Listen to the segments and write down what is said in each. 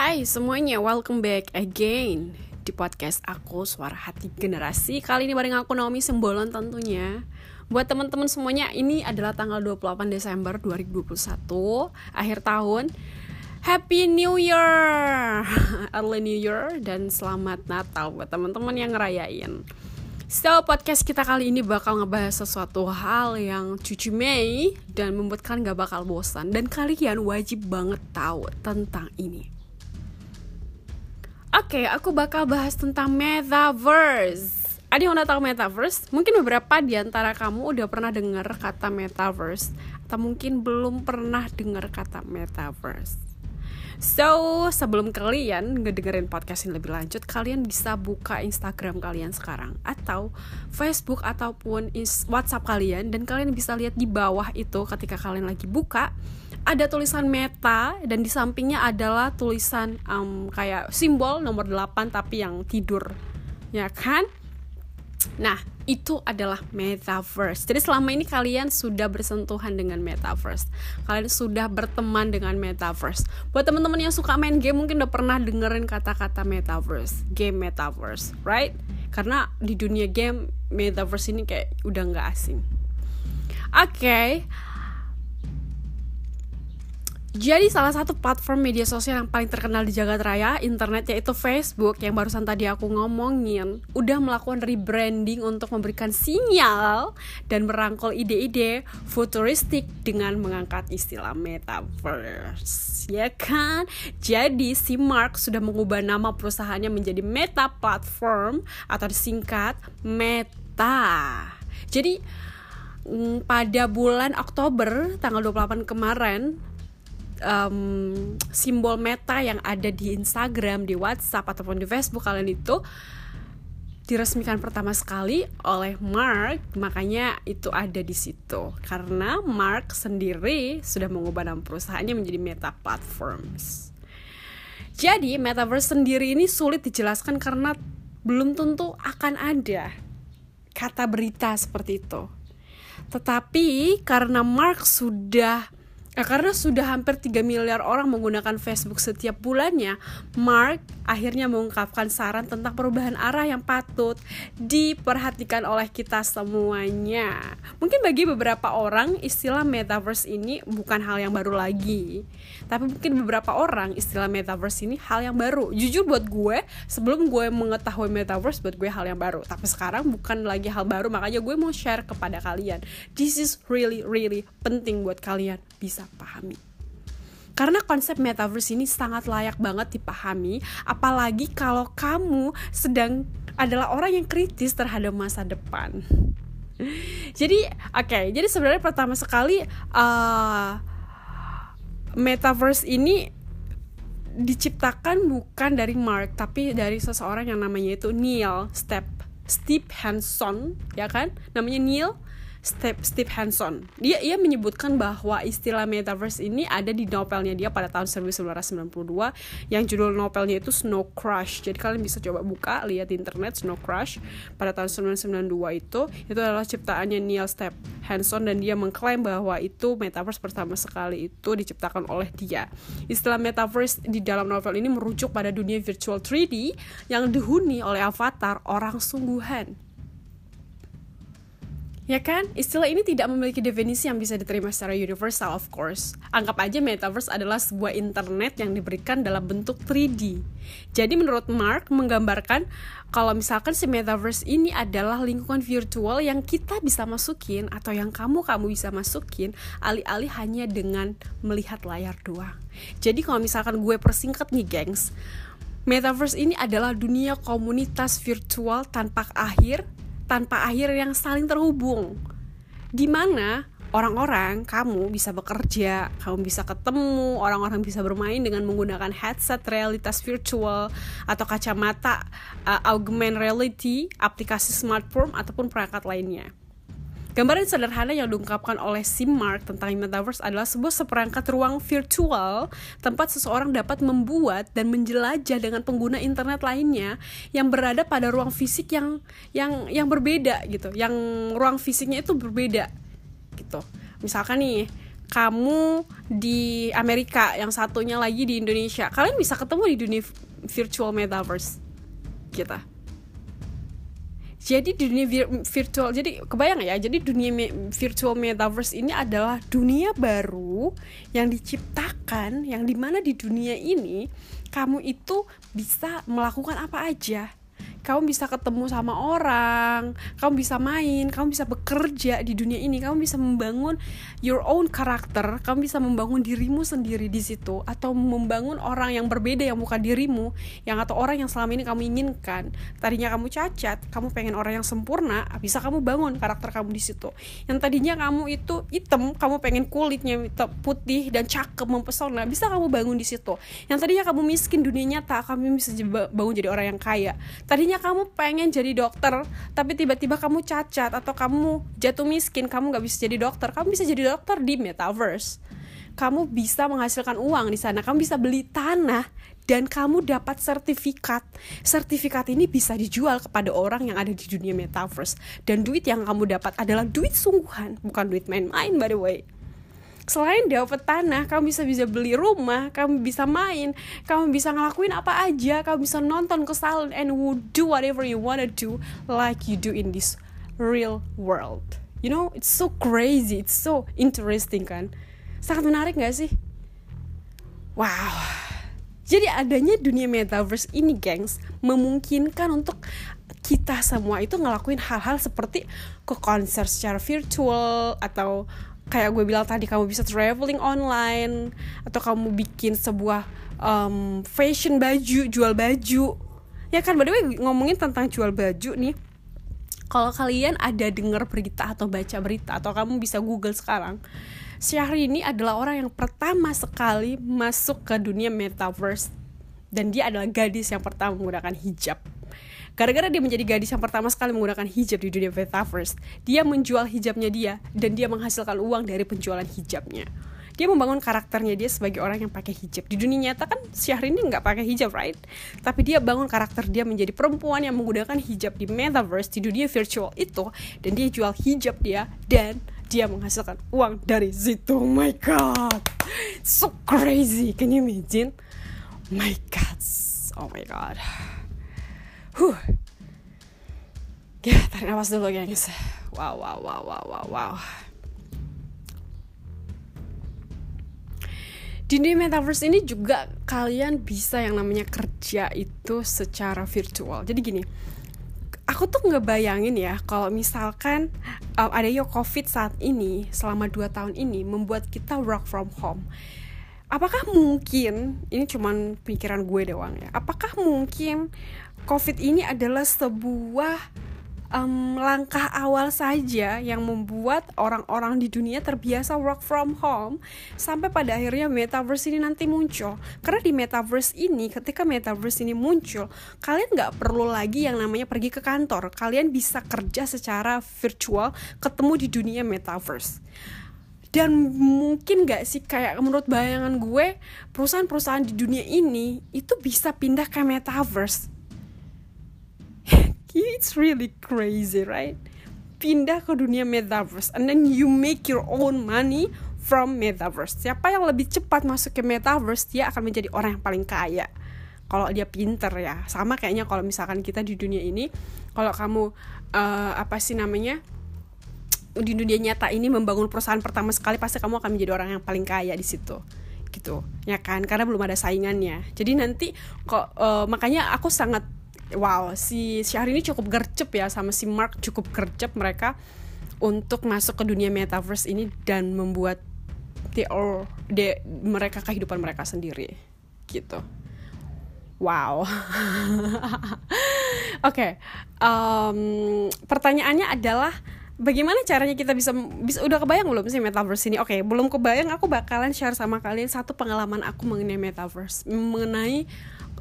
Hai semuanya, welcome back again di podcast aku Suara Hati Generasi. Kali ini bareng aku Naomi Sembolon tentunya. Buat teman-teman semuanya, ini adalah tanggal 28 Desember 2021, akhir tahun. Happy New Year, early New Year dan selamat Natal buat teman-teman yang ngerayain. So, podcast kita kali ini bakal ngebahas sesuatu hal yang cuci Mei dan membuat kalian gak bakal bosan. Dan kalian wajib banget tahu tentang ini. Oke, okay, aku bakal bahas tentang metaverse. Ada yang udah tahu metaverse? Mungkin beberapa di antara kamu udah pernah dengar kata metaverse atau mungkin belum pernah dengar kata metaverse. So, sebelum kalian ngedengerin podcast ini lebih lanjut, kalian bisa buka Instagram kalian sekarang atau Facebook ataupun WhatsApp kalian dan kalian bisa lihat di bawah itu ketika kalian lagi buka ada tulisan meta dan di sampingnya adalah tulisan um, kayak simbol nomor 8 tapi yang tidur ya kan Nah, itu adalah metaverse. Jadi selama ini kalian sudah bersentuhan dengan metaverse. Kalian sudah berteman dengan metaverse. Buat teman-teman yang suka main game mungkin udah pernah dengerin kata-kata metaverse, game metaverse, right? Karena di dunia game metaverse ini kayak udah nggak asing. Oke, okay, jadi salah satu platform media sosial yang paling terkenal di jagat raya internet yaitu Facebook yang barusan tadi aku ngomongin udah melakukan rebranding untuk memberikan sinyal dan merangkul ide-ide futuristik dengan mengangkat istilah metaverse ya kan? Jadi si Mark sudah mengubah nama perusahaannya menjadi Meta Platform atau disingkat Meta. Jadi mm, pada bulan Oktober tanggal 28 kemarin um, simbol meta yang ada di Instagram, di WhatsApp ataupun di Facebook kalian itu diresmikan pertama sekali oleh Mark, makanya itu ada di situ. Karena Mark sendiri sudah mengubah nama perusahaannya menjadi Meta Platforms. Jadi, metaverse sendiri ini sulit dijelaskan karena belum tentu akan ada kata berita seperti itu. Tetapi karena Mark sudah Nah, karena sudah hampir 3 miliar orang menggunakan Facebook setiap bulannya, Mark akhirnya mengungkapkan saran tentang perubahan arah yang patut diperhatikan oleh kita semuanya. Mungkin bagi beberapa orang istilah metaverse ini bukan hal yang baru lagi. Tapi mungkin beberapa orang istilah metaverse ini hal yang baru. Jujur buat gue, sebelum gue mengetahui metaverse buat gue hal yang baru. Tapi sekarang bukan lagi hal baru, makanya gue mau share kepada kalian. This is really really penting buat kalian bisa pahami. Karena konsep metaverse ini sangat layak banget dipahami, apalagi kalau kamu sedang adalah orang yang kritis terhadap masa depan. jadi, oke, okay, jadi sebenarnya pertama sekali uh, metaverse ini diciptakan bukan dari Mark tapi dari seseorang yang namanya itu Neil Step Steve Hanson ya kan namanya Neil Steve, Steve Hanson. Dia ia menyebutkan bahwa istilah metaverse ini ada di novelnya dia pada tahun 1992 yang judul novelnya itu Snow Crash. Jadi kalian bisa coba buka lihat di internet Snow Crash pada tahun 1992 itu itu adalah ciptaannya Neil Steve Hanson dan dia mengklaim bahwa itu metaverse pertama sekali itu diciptakan oleh dia. Istilah metaverse di dalam novel ini merujuk pada dunia virtual 3D yang dihuni oleh avatar orang sungguhan Ya kan? Istilah ini tidak memiliki definisi yang bisa diterima secara universal, of course. Anggap aja metaverse adalah sebuah internet yang diberikan dalam bentuk 3D. Jadi menurut Mark menggambarkan kalau misalkan si metaverse ini adalah lingkungan virtual yang kita bisa masukin atau yang kamu-kamu bisa masukin alih-alih hanya dengan melihat layar doang. Jadi kalau misalkan gue persingkat nih, gengs, Metaverse ini adalah dunia komunitas virtual tanpa akhir tanpa akhir yang saling terhubung. Di mana orang-orang kamu bisa bekerja, kamu bisa ketemu, orang-orang bisa bermain dengan menggunakan headset realitas virtual atau kacamata uh, augmented reality, aplikasi smartphone ataupun perangkat lainnya. Gambaran sederhana yang diungkapkan oleh Simmark tentang metaverse adalah sebuah seperangkat ruang virtual tempat seseorang dapat membuat dan menjelajah dengan pengguna internet lainnya yang berada pada ruang fisik yang yang yang berbeda gitu, yang ruang fisiknya itu berbeda gitu. Misalkan nih kamu di Amerika yang satunya lagi di Indonesia. Kalian bisa ketemu di dunia virtual metaverse kita jadi dunia virtual jadi kebayang ya jadi dunia me virtual metaverse ini adalah dunia baru yang diciptakan yang di mana di dunia ini kamu itu bisa melakukan apa aja kamu bisa ketemu sama orang, kamu bisa main, kamu bisa bekerja di dunia ini, kamu bisa membangun your own karakter, kamu bisa membangun dirimu sendiri di situ atau membangun orang yang berbeda yang bukan dirimu, yang atau orang yang selama ini kamu inginkan. Tadinya kamu cacat, kamu pengen orang yang sempurna, bisa kamu bangun karakter kamu di situ. Yang tadinya kamu itu hitam, kamu pengen kulitnya putih dan cakep mempesona, bisa kamu bangun di situ. Yang tadinya kamu miskin dunia nyata, kamu bisa bangun jadi orang yang kaya. Tadinya kamu pengen jadi dokter tapi tiba-tiba kamu cacat atau kamu jatuh miskin kamu nggak bisa jadi dokter. Kamu bisa jadi dokter di metaverse. Kamu bisa menghasilkan uang di sana kamu bisa beli tanah dan kamu dapat sertifikat. Sertifikat ini bisa dijual kepada orang yang ada di dunia metaverse. Dan duit yang kamu dapat adalah duit sungguhan bukan duit main-main by the way selain dapat tanah kamu bisa bisa beli rumah kamu bisa main kamu bisa ngelakuin apa aja kamu bisa nonton ke salon and do whatever you wanna do like you do in this real world. You know it's so crazy it's so interesting kan? Sangat menarik gak sih? Wow. Jadi adanya dunia metaverse ini gengs memungkinkan untuk kita semua itu ngelakuin hal-hal seperti ke konser secara virtual atau kayak gue bilang tadi kamu bisa traveling online atau kamu bikin sebuah um, fashion baju jual baju. Ya kan by the way ngomongin tentang jual baju nih kalau kalian ada dengar berita atau baca berita atau kamu bisa google sekarang Syahrini ini adalah orang yang pertama sekali masuk ke dunia metaverse. Dan dia adalah gadis yang pertama menggunakan hijab Gara-gara dia menjadi gadis yang pertama sekali menggunakan hijab di dunia metaverse, dia menjual hijabnya dia dan dia menghasilkan uang dari penjualan hijabnya. Dia membangun karakternya dia sebagai orang yang pakai hijab. Di dunia nyata kan Syahrini nggak pakai hijab, right? Tapi dia bangun karakter dia menjadi perempuan yang menggunakan hijab di metaverse di dunia virtual itu dan dia jual hijab dia dan dia menghasilkan uang dari situ. Oh my god. So crazy. Can you imagine? My god. Oh my god. Huh. Ya, tarik nafas dulu gengs. Wow, wow, wow, wow, wow, wow. Di dunia metaverse ini juga kalian bisa yang namanya kerja itu secara virtual. Jadi gini, aku tuh ngebayangin ya kalau misalkan um, ada yo covid saat ini selama 2 tahun ini membuat kita work from home apakah mungkin ini cuman pikiran gue doang ya apakah mungkin covid ini adalah sebuah um, langkah awal saja yang membuat orang-orang di dunia terbiasa work from home sampai pada akhirnya metaverse ini nanti muncul. Karena di metaverse ini ketika metaverse ini muncul kalian nggak perlu lagi yang namanya pergi ke kantor. Kalian bisa kerja secara virtual ketemu di dunia metaverse. Dan mungkin gak sih kayak menurut bayangan gue perusahaan-perusahaan di dunia ini itu bisa pindah ke metaverse it's really crazy right? Pindah ke dunia metaverse and then you make your own money from metaverse. Siapa yang lebih cepat masuk ke metaverse dia akan menjadi orang yang paling kaya. Kalau dia pinter ya. Sama kayaknya kalau misalkan kita di dunia ini kalau kamu uh, apa sih namanya di dunia nyata ini membangun perusahaan pertama sekali pasti kamu akan menjadi orang yang paling kaya di situ. Gitu. Ya kan? Karena belum ada saingannya. Jadi nanti kok uh, makanya aku sangat wow si Syahrini cukup gercep ya sama si Mark cukup gercep mereka untuk masuk ke dunia metaverse ini dan membuat the or the, mereka kehidupan mereka sendiri gitu wow oke okay. um, pertanyaannya adalah bagaimana caranya kita bisa bisa udah kebayang belum sih metaverse ini? Oke, okay, belum kebayang aku bakalan share sama kalian satu pengalaman aku mengenai metaverse, mengenai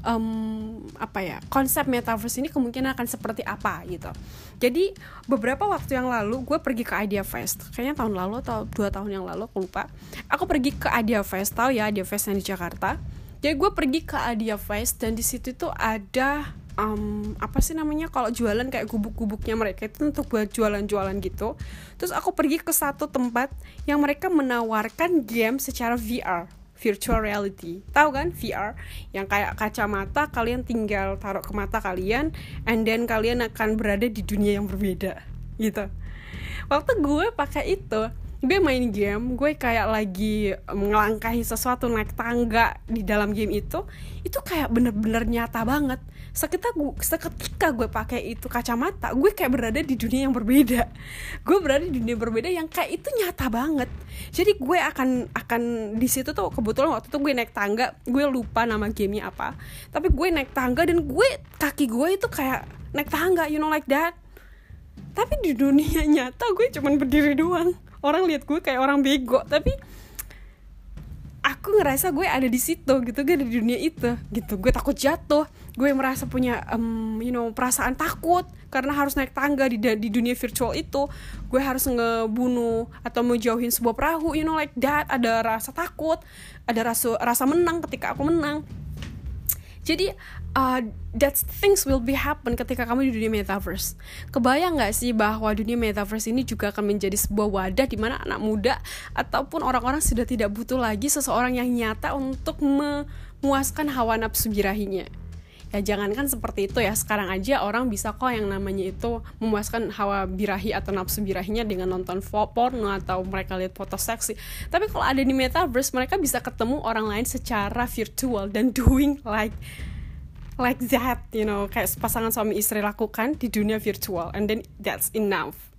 um, apa ya konsep metaverse ini kemungkinan akan seperti apa gitu. Jadi beberapa waktu yang lalu gue pergi ke Idea Fest, kayaknya tahun lalu atau dua tahun yang lalu aku lupa. Aku pergi ke Idea Fest, tahu ya Idea Fest yang di Jakarta. Jadi gue pergi ke Idea Fest dan di situ tuh ada um, apa sih namanya kalau jualan kayak gubuk-gubuknya mereka itu untuk buat jualan-jualan gitu terus aku pergi ke satu tempat yang mereka menawarkan game secara VR virtual reality. Tahu kan? VR yang kayak kacamata kalian tinggal taruh ke mata kalian and then kalian akan berada di dunia yang berbeda gitu. Waktu gue pakai itu gue main game gue kayak lagi melangkahi sesuatu naik tangga di dalam game itu itu kayak bener-bener nyata banget seketika gue seketika gue pakai itu kacamata gue kayak berada di dunia yang berbeda. Gue berada di dunia berbeda yang kayak itu nyata banget. Jadi gue akan akan di situ tuh kebetulan waktu itu gue naik tangga gue lupa nama gamenya apa. Tapi gue naik tangga dan gue kaki gue itu kayak naik tangga you know like that. Tapi di dunia nyata gue cuman berdiri doang. Orang lihat gue kayak orang bego tapi aku ngerasa gue ada di situ gitu gue ada di dunia itu gitu. Gue takut jatuh gue merasa punya um, you know perasaan takut karena harus naik tangga di di dunia virtual itu. Gue harus ngebunuh atau menjauhin sebuah perahu you know like that. Ada rasa takut ada rasa rasa menang ketika aku menang. Jadi uh, that things will be happen ketika kamu di dunia metaverse. Kebayang nggak sih bahwa dunia metaverse ini juga akan menjadi sebuah wadah di mana anak muda ataupun orang-orang sudah tidak butuh lagi seseorang yang nyata untuk memuaskan hawa nafsu birahinya. Ya jangankan seperti itu ya, sekarang aja orang bisa kok yang namanya itu memuaskan hawa birahi atau nafsu birahinya dengan nonton porno atau mereka lihat foto seksi. Tapi kalau ada di metaverse, mereka bisa ketemu orang lain secara virtual dan doing like like that you know kayak pasangan suami istri lakukan di dunia virtual and then that's enough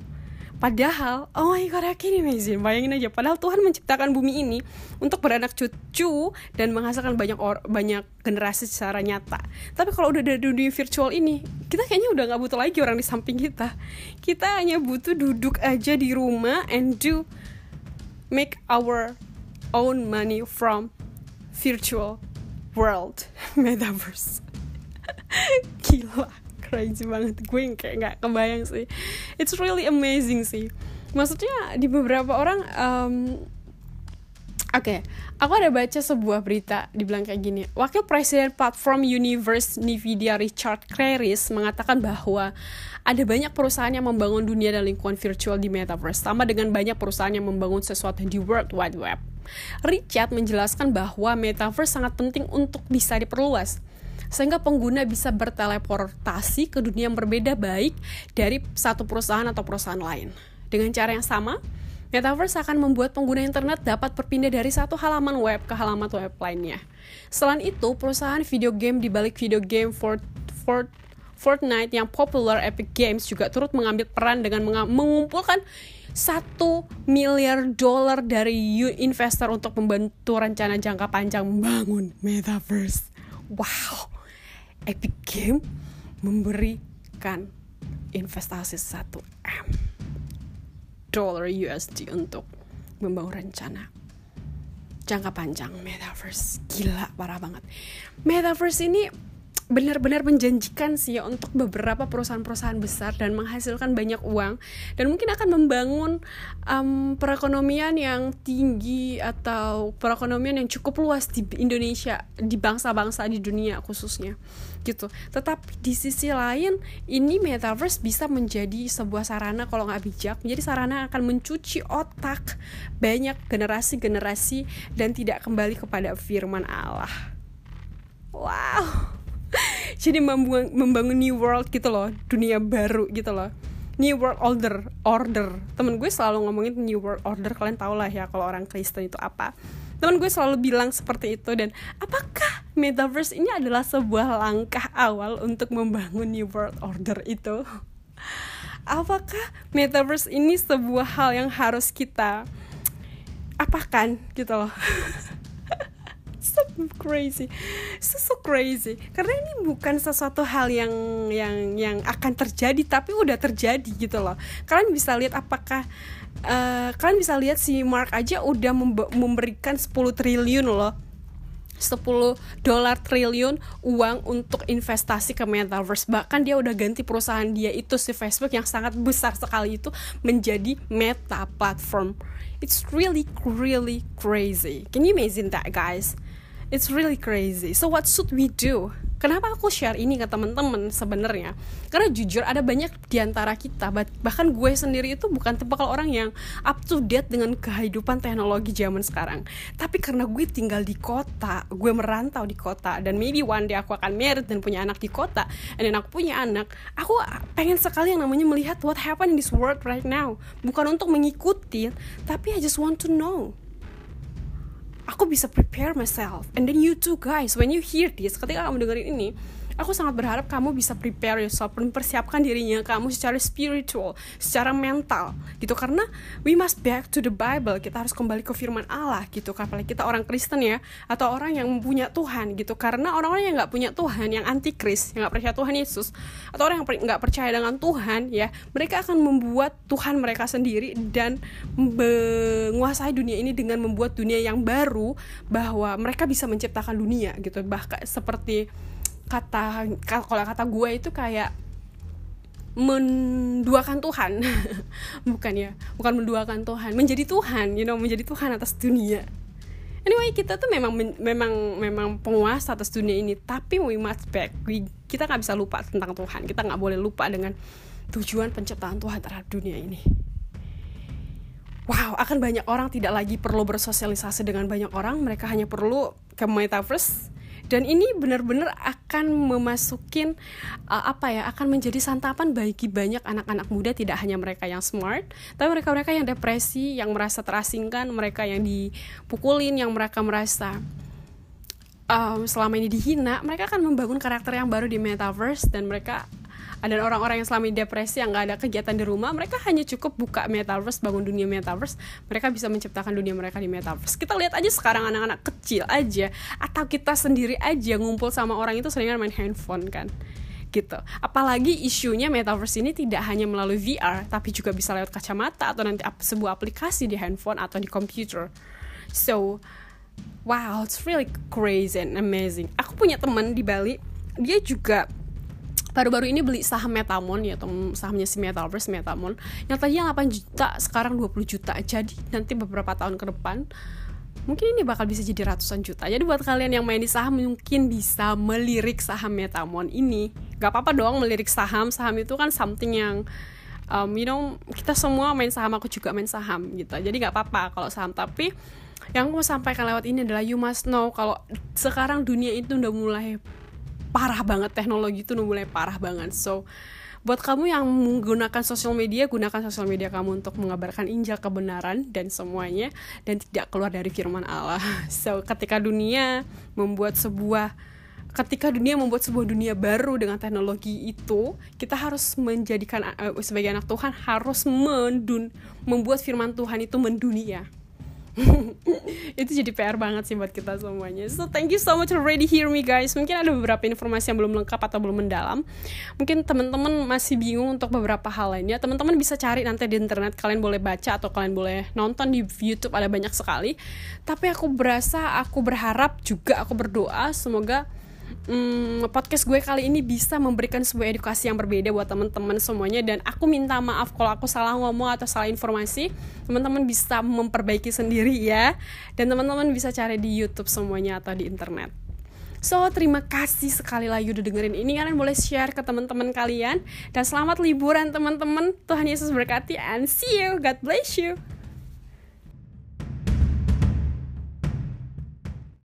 Padahal, oh my god, ini amazing. Bayangin aja, padahal Tuhan menciptakan bumi ini untuk beranak cucu dan menghasilkan banyak or banyak generasi secara nyata. Tapi kalau udah dari dunia virtual ini, kita kayaknya udah nggak butuh lagi orang di samping kita. Kita hanya butuh duduk aja di rumah and do make our own money from virtual world metaverse. gila crazy banget gue yang kayak nggak kebayang sih it's really amazing sih maksudnya di beberapa orang um, Oke, okay, aku ada baca sebuah berita dibilang kayak gini. Wakil Presiden Platform Universe Nvidia Richard Claris mengatakan bahwa ada banyak perusahaan yang membangun dunia dan lingkungan virtual di metaverse, sama dengan banyak perusahaan yang membangun sesuatu di World Wide Web. Richard menjelaskan bahwa metaverse sangat penting untuk bisa diperluas sehingga pengguna bisa berteleportasi ke dunia yang berbeda baik dari satu perusahaan atau perusahaan lain. Dengan cara yang sama, Metaverse akan membuat pengguna internet dapat berpindah dari satu halaman web ke halaman web lainnya. Selain itu, perusahaan video game di balik video game Fort, Fort, Fortnite yang populer Epic Games juga turut mengambil peran dengan mengumpulkan satu miliar dolar dari investor untuk membantu rencana jangka panjang membangun Metaverse. Wow, Epic Game memberikan investasi 1 M dollar USD untuk membangun rencana jangka panjang. Metaverse. Gila parah banget. Metaverse ini benar-benar menjanjikan sih ya untuk beberapa perusahaan-perusahaan besar dan menghasilkan banyak uang dan mungkin akan membangun um, perekonomian yang tinggi atau perekonomian yang cukup luas di Indonesia di bangsa-bangsa di dunia khususnya gitu. Tetapi di sisi lain ini metaverse bisa menjadi sebuah sarana kalau nggak bijak. Menjadi sarana akan mencuci otak banyak generasi-generasi dan tidak kembali kepada firman Allah. Wow jadi membangun, membangun new world gitu loh dunia baru gitu loh. New world order order. Temen gue selalu ngomongin new world order kalian tau lah ya kalau orang Kristen itu apa. Temen gue selalu bilang seperti itu dan apakah metaverse ini adalah sebuah langkah awal untuk membangun new world order itu? Apakah metaverse ini sebuah hal yang harus kita apakan gitu loh crazy. So, so crazy. Karena ini bukan sesuatu hal yang yang yang akan terjadi tapi udah terjadi gitu loh. Kalian bisa lihat apakah uh, kalian bisa lihat si Mark aja udah memberikan 10 triliun loh. 10 dolar triliun uang untuk investasi ke metaverse. Bahkan dia udah ganti perusahaan dia itu si Facebook yang sangat besar sekali itu menjadi meta platform. It's really really crazy. Can you imagine that guys It's really crazy. So what should we do? Kenapa aku share ini ke temen-temen sebenarnya? Karena jujur ada banyak di antara kita, bahkan gue sendiri itu bukan tipe orang yang up to date dengan kehidupan teknologi zaman sekarang. Tapi karena gue tinggal di kota, gue merantau di kota, dan maybe one day aku akan married dan punya anak di kota, dan aku punya anak, aku pengen sekali yang namanya melihat what happen in this world right now. Bukan untuk mengikuti, tapi I just want to know aku bisa prepare myself. And then you too guys when you hear this ketika kamu dengerin ini aku sangat berharap kamu bisa prepare yourself mempersiapkan dirinya kamu secara spiritual secara mental gitu. Karena we must back to the Bible. Kita harus kembali ke firman Allah gitu. Apalagi kita orang Kristen ya atau orang yang punya Tuhan gitu. Karena orang-orang yang nggak punya Tuhan yang anti Kris yang nggak percaya Tuhan Yesus atau orang yang nggak percaya dengan Tuhan ya mereka akan membuat Tuhan mereka sendiri dan menguasai dunia ini dengan membuat dunia yang baru bahwa mereka bisa menciptakan dunia gitu. Bahkan seperti kata kalau kata gue itu kayak menduakan Tuhan. Bukan ya bukan menduakan Tuhan menjadi Tuhan you know menjadi Tuhan atas dunia. Anyway kita tuh memang memang memang penguasa atas dunia ini tapi we must back. We, kita nggak bisa lupa tentang Tuhan. Kita nggak boleh lupa dengan tujuan penciptaan Tuhan terhadap dunia ini. Wow akan banyak orang tidak lagi perlu bersosialisasi dengan banyak orang. Mereka hanya perlu ke metaverse dan ini benar-benar akan memasukin uh, apa ya akan menjadi santapan bagi banyak anak-anak muda tidak hanya mereka yang smart tapi mereka-mereka yang depresi yang merasa terasingkan mereka yang dipukulin yang mereka merasa um, selama ini dihina mereka akan membangun karakter yang baru di metaverse dan mereka ada orang-orang yang selama ini depresi yang nggak ada kegiatan di rumah mereka hanya cukup buka metaverse bangun dunia metaverse mereka bisa menciptakan dunia mereka di metaverse kita lihat aja sekarang anak-anak kecil aja atau kita sendiri aja ngumpul sama orang itu seringan main handphone kan gitu. Apalagi isunya metaverse ini tidak hanya melalui VR, tapi juga bisa lewat kacamata atau nanti sebuah aplikasi di handphone atau di komputer. So, wow, it's really crazy and amazing. Aku punya teman di Bali, dia juga baru-baru ini beli saham Metamon ya sahamnya si Metaverse Metamon. Yang tadinya 8 juta sekarang 20 juta. Jadi nanti beberapa tahun ke depan mungkin ini bakal bisa jadi ratusan juta. Jadi buat kalian yang main di saham mungkin bisa melirik saham Metamon ini. Gak apa-apa dong melirik saham. Saham itu kan something yang um, you know kita semua main saham aku juga main saham gitu. Jadi gak apa-apa kalau saham. Tapi yang aku mau sampaikan lewat ini adalah you must know kalau sekarang dunia itu udah mulai parah banget teknologi itu mulai parah banget. So buat kamu yang menggunakan sosial media gunakan sosial media kamu untuk mengabarkan injil kebenaran dan semuanya dan tidak keluar dari firman Allah. So ketika dunia membuat sebuah ketika dunia membuat sebuah dunia baru dengan teknologi itu kita harus menjadikan uh, sebagai anak Tuhan harus mendun membuat firman Tuhan itu mendunia itu jadi PR banget sih buat kita semuanya. So thank you so much already hear me guys. Mungkin ada beberapa informasi yang belum lengkap atau belum mendalam. Mungkin teman-teman masih bingung untuk beberapa hal lainnya. Teman-teman bisa cari nanti di internet. Kalian boleh baca atau kalian boleh nonton di YouTube ada banyak sekali. Tapi aku berasa aku berharap juga aku berdoa semoga hmm, podcast gue kali ini bisa memberikan sebuah edukasi yang berbeda buat teman-teman semuanya dan aku minta maaf kalau aku salah ngomong atau salah informasi teman-teman bisa memperbaiki sendiri ya dan teman-teman bisa cari di YouTube semuanya atau di internet So, terima kasih sekali lagi udah dengerin ini. Kalian boleh share ke teman-teman kalian. Dan selamat liburan teman-teman. Tuhan Yesus berkati and see you. God bless you.